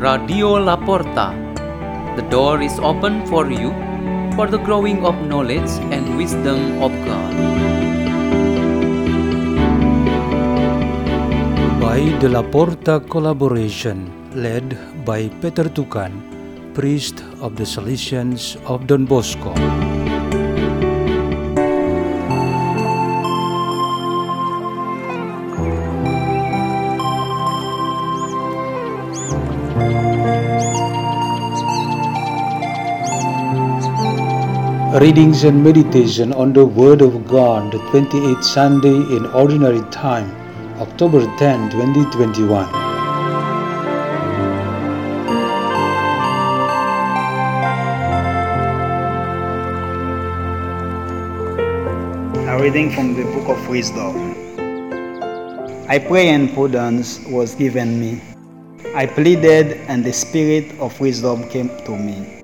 Radio La Porta. The door is open for you for the growing of knowledge and wisdom of God. By the La Porta collaboration, led by Peter Tukan, priest of the Salesians of Don Bosco. Readings and meditation on the Word of God, the 28th Sunday in Ordinary Time, October 10, 2021. A reading from the Book of Wisdom. I pray and prudence was given me. I pleaded and the spirit of wisdom came to me.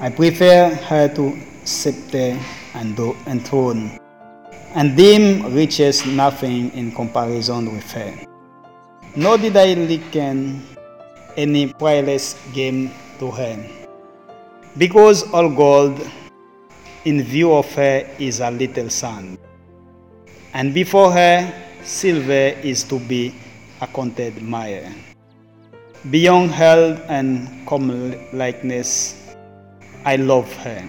I prefer her to scepter and, and throne, and deem riches nothing in comparison with her. Nor did I liken any priceless game to her, because all gold in view of her is a little sand, and before her silver is to be accounted mire. Beyond health and comelikeness, I love her,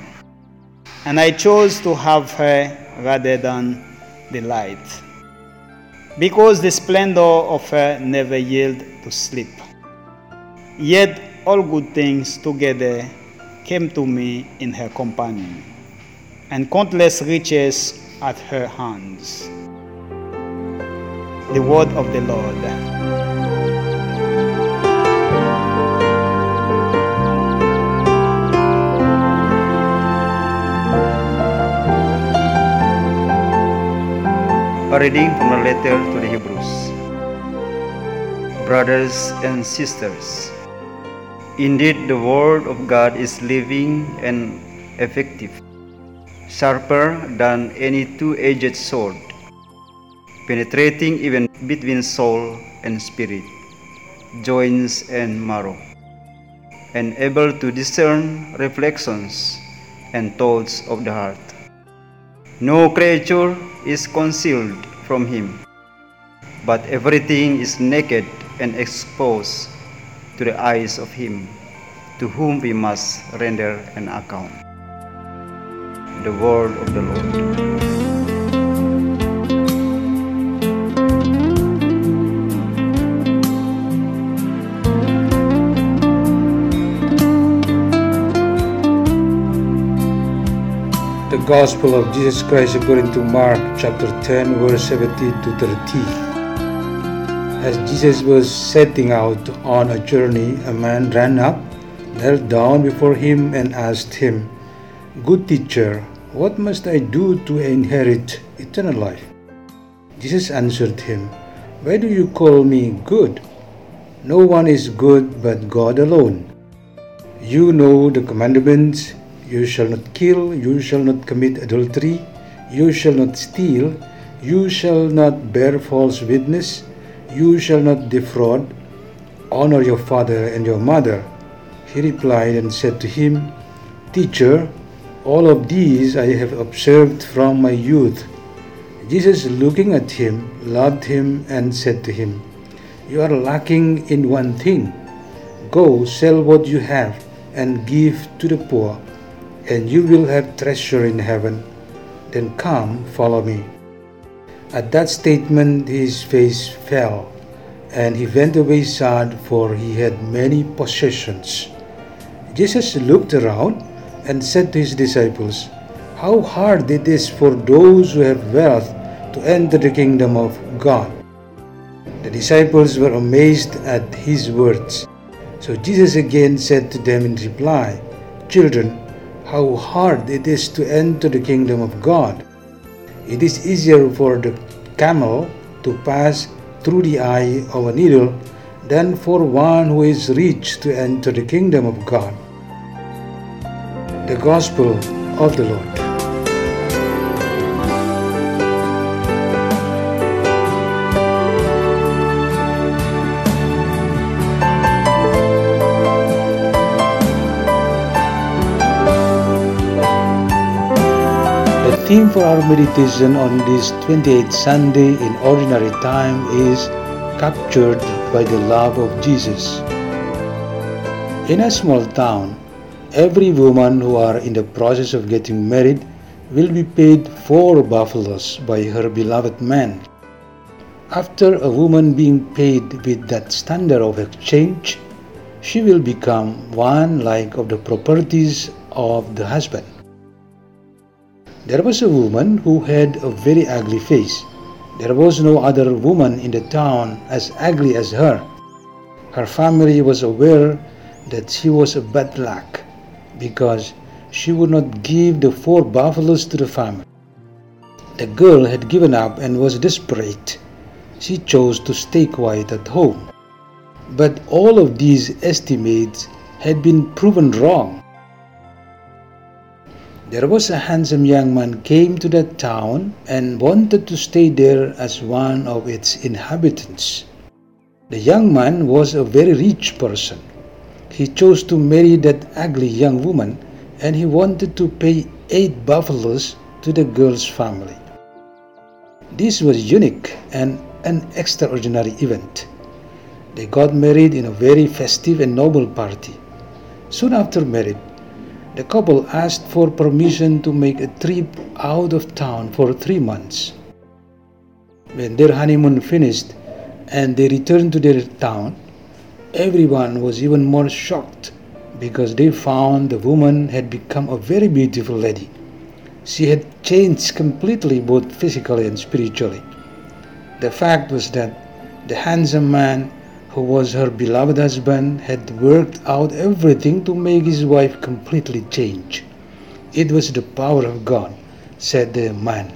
and I chose to have her rather than the light, because the splendor of her never yield to sleep. Yet all good things together came to me in her company, and countless riches at her hands. The word of the Lord. Reading from the letter to the Hebrews. Brothers and sisters, indeed the Word of God is living and effective, sharper than any two edged sword, penetrating even between soul and spirit, joints and marrow, and able to discern reflections and thoughts of the heart. No creature is concealed from him, but everything is naked and exposed to the eyes of him to whom we must render an account. The word of the Lord. Gospel of Jesus Christ according to Mark chapter 10 verse 17 to 30. As Jesus was setting out on a journey, a man ran up, knelt down before him and asked him, Good teacher, what must I do to inherit eternal life? Jesus answered him, Why do you call me good? No one is good but God alone. You know the commandments you shall not kill, you shall not commit adultery, you shall not steal, you shall not bear false witness, you shall not defraud, honor your father and your mother. He replied and said to him, Teacher, all of these I have observed from my youth. Jesus, looking at him, loved him and said to him, You are lacking in one thing. Go sell what you have and give to the poor and you will have treasure in heaven. Then come, follow me. At that statement, his face fell, and he went away sad, for he had many possessions. Jesus looked around and said to his disciples, How hard it is for those who have wealth to enter the kingdom of God. The disciples were amazed at his words. So Jesus again said to them in reply, Children, how hard it is to enter the kingdom of God. It is easier for the camel to pass through the eye of a needle than for one who is rich to enter the kingdom of God. The Gospel of the Lord. Theme for our meditation on this 28th Sunday in Ordinary Time is Captured by the Love of Jesus. In a small town, every woman who are in the process of getting married will be paid four buffaloes by her beloved man. After a woman being paid with that standard of exchange, she will become one like of the properties of the husband. There was a woman who had a very ugly face. There was no other woman in the town as ugly as her. Her family was aware that she was a bad luck because she would not give the four buffaloes to the family. The girl had given up and was desperate. She chose to stay quiet at home. But all of these estimates had been proven wrong. There was a handsome young man came to that town and wanted to stay there as one of its inhabitants. The young man was a very rich person. He chose to marry that ugly young woman and he wanted to pay eight buffaloes to the girl's family. This was unique and an extraordinary event. They got married in a very festive and noble party. Soon after marriage, the couple asked for permission to make a trip out of town for three months. When their honeymoon finished and they returned to their town, everyone was even more shocked because they found the woman had become a very beautiful lady. She had changed completely both physically and spiritually. The fact was that the handsome man who was her beloved husband, had worked out everything to make his wife completely change. It was the power of God, said the man.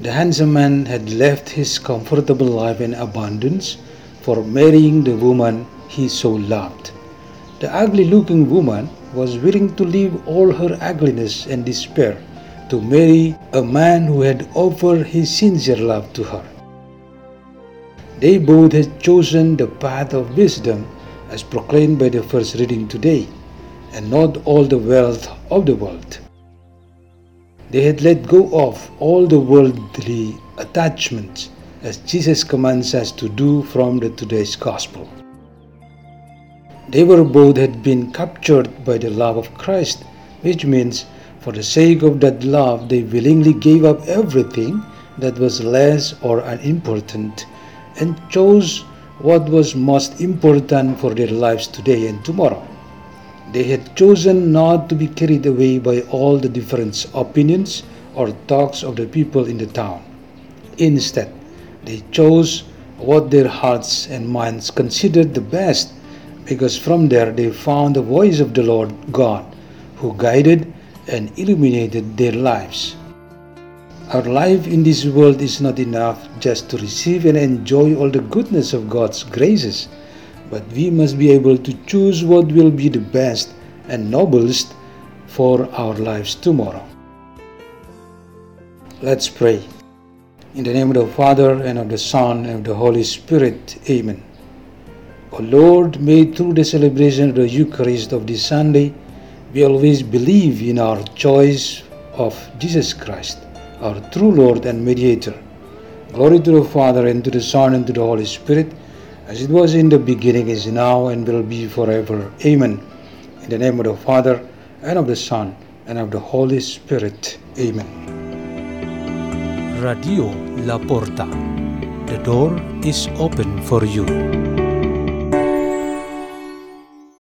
The handsome man had left his comfortable life in abundance for marrying the woman he so loved. The ugly looking woman was willing to leave all her ugliness and despair to marry a man who had offered his sincere love to her. They both had chosen the path of wisdom as proclaimed by the first reading today, and not all the wealth of the world. They had let go of all the worldly attachments as Jesus commands us to do from the today's gospel. They were both had been captured by the love of Christ, which means for the sake of that love they willingly gave up everything that was less or unimportant and chose what was most important for their lives today and tomorrow. They had chosen not to be carried away by all the different opinions or talks of the people in the town. Instead, they chose what their hearts and minds considered the best because from there they found the voice of the Lord God who guided and illuminated their lives. Our life in this world is not enough just to receive and enjoy all the goodness of God's graces, but we must be able to choose what will be the best and noblest for our lives tomorrow. Let's pray. In the name of the Father, and of the Son, and of the Holy Spirit. Amen. O Lord, may through the celebration of the Eucharist of this Sunday, we always believe in our choice of Jesus Christ our true Lord and mediator. Glory to the Father, and to the Son, and to the Holy Spirit, as it was in the beginning, is now, and will be forever. Amen. In the name of the Father, and of the Son, and of the Holy Spirit. Amen. Radio La Porta. The door is open for you.